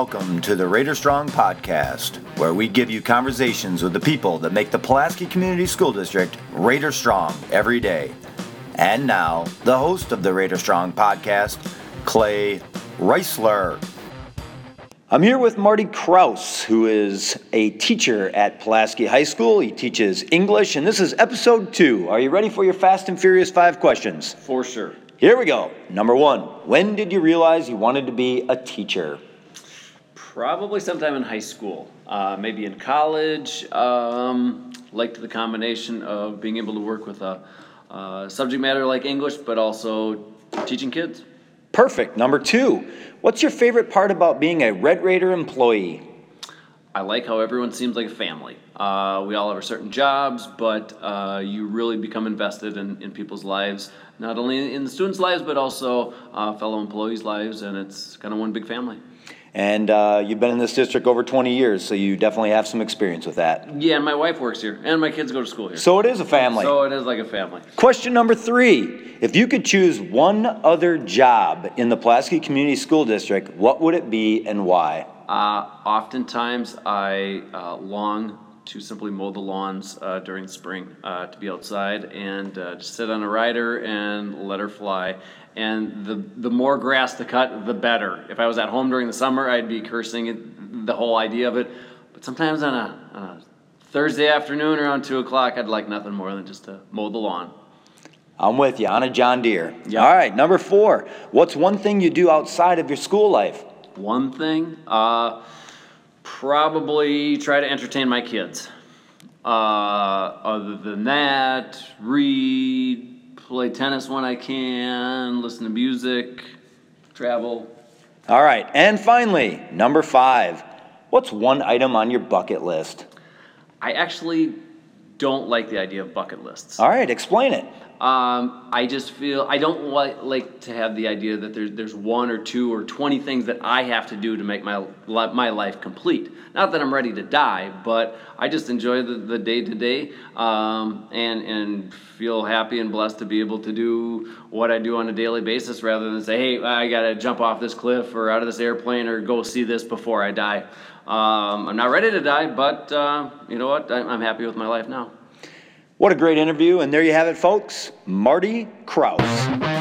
Welcome to the Raider Strong Podcast, where we give you conversations with the people that make the Pulaski Community School District Raider Strong every day. And now, the host of the Raider Strong Podcast, Clay Reisler. I'm here with Marty Kraus, who is a teacher at Pulaski High School. He teaches English, and this is episode two. Are you ready for your Fast and Furious five questions? For sure. Here we go. Number one When did you realize you wanted to be a teacher? Probably sometime in high school, uh, maybe in college. Um, liked the combination of being able to work with a, a subject matter like English, but also teaching kids. Perfect. Number two What's your favorite part about being a Red Raider employee? I like how everyone seems like a family. Uh, we all have our certain jobs, but uh, you really become invested in, in people's lives, not only in the students' lives, but also uh, fellow employees' lives, and it's kind of one big family. And uh, you've been in this district over 20 years, so you definitely have some experience with that. Yeah, and my wife works here, and my kids go to school here. So it is a family. So it is like a family. Question number three If you could choose one other job in the Pulaski Community School District, what would it be and why? Uh, oftentimes, I uh, long to simply mow the lawns uh, during spring, uh, to be outside and uh, just sit on a rider and let her fly. And the, the more grass to cut, the better. If I was at home during the summer, I'd be cursing it, the whole idea of it. But sometimes on a, on a Thursday afternoon around 2 o'clock, I'd like nothing more than just to mow the lawn. I'm with you on a John Deere. Yeah. All right, number four. What's one thing you do outside of your school life? One thing, uh, probably try to entertain my kids. Uh, other than that, read, play tennis when I can, listen to music, travel. All right, and finally, number five. What's one item on your bucket list? I actually don't like the idea of bucket lists. All right, explain it. Um, I just feel I don't like, like to have the idea that there's there's one or two or twenty things that I have to do to make my my life complete. Not that I'm ready to die, but I just enjoy the, the day to day um, and and feel happy and blessed to be able to do what I do on a daily basis rather than say, hey, I got to jump off this cliff or out of this airplane or go see this before I die. Um, I'm not ready to die, but uh, you know what? I'm happy with my life now. What a great interview. And there you have it, folks. Marty Kraus.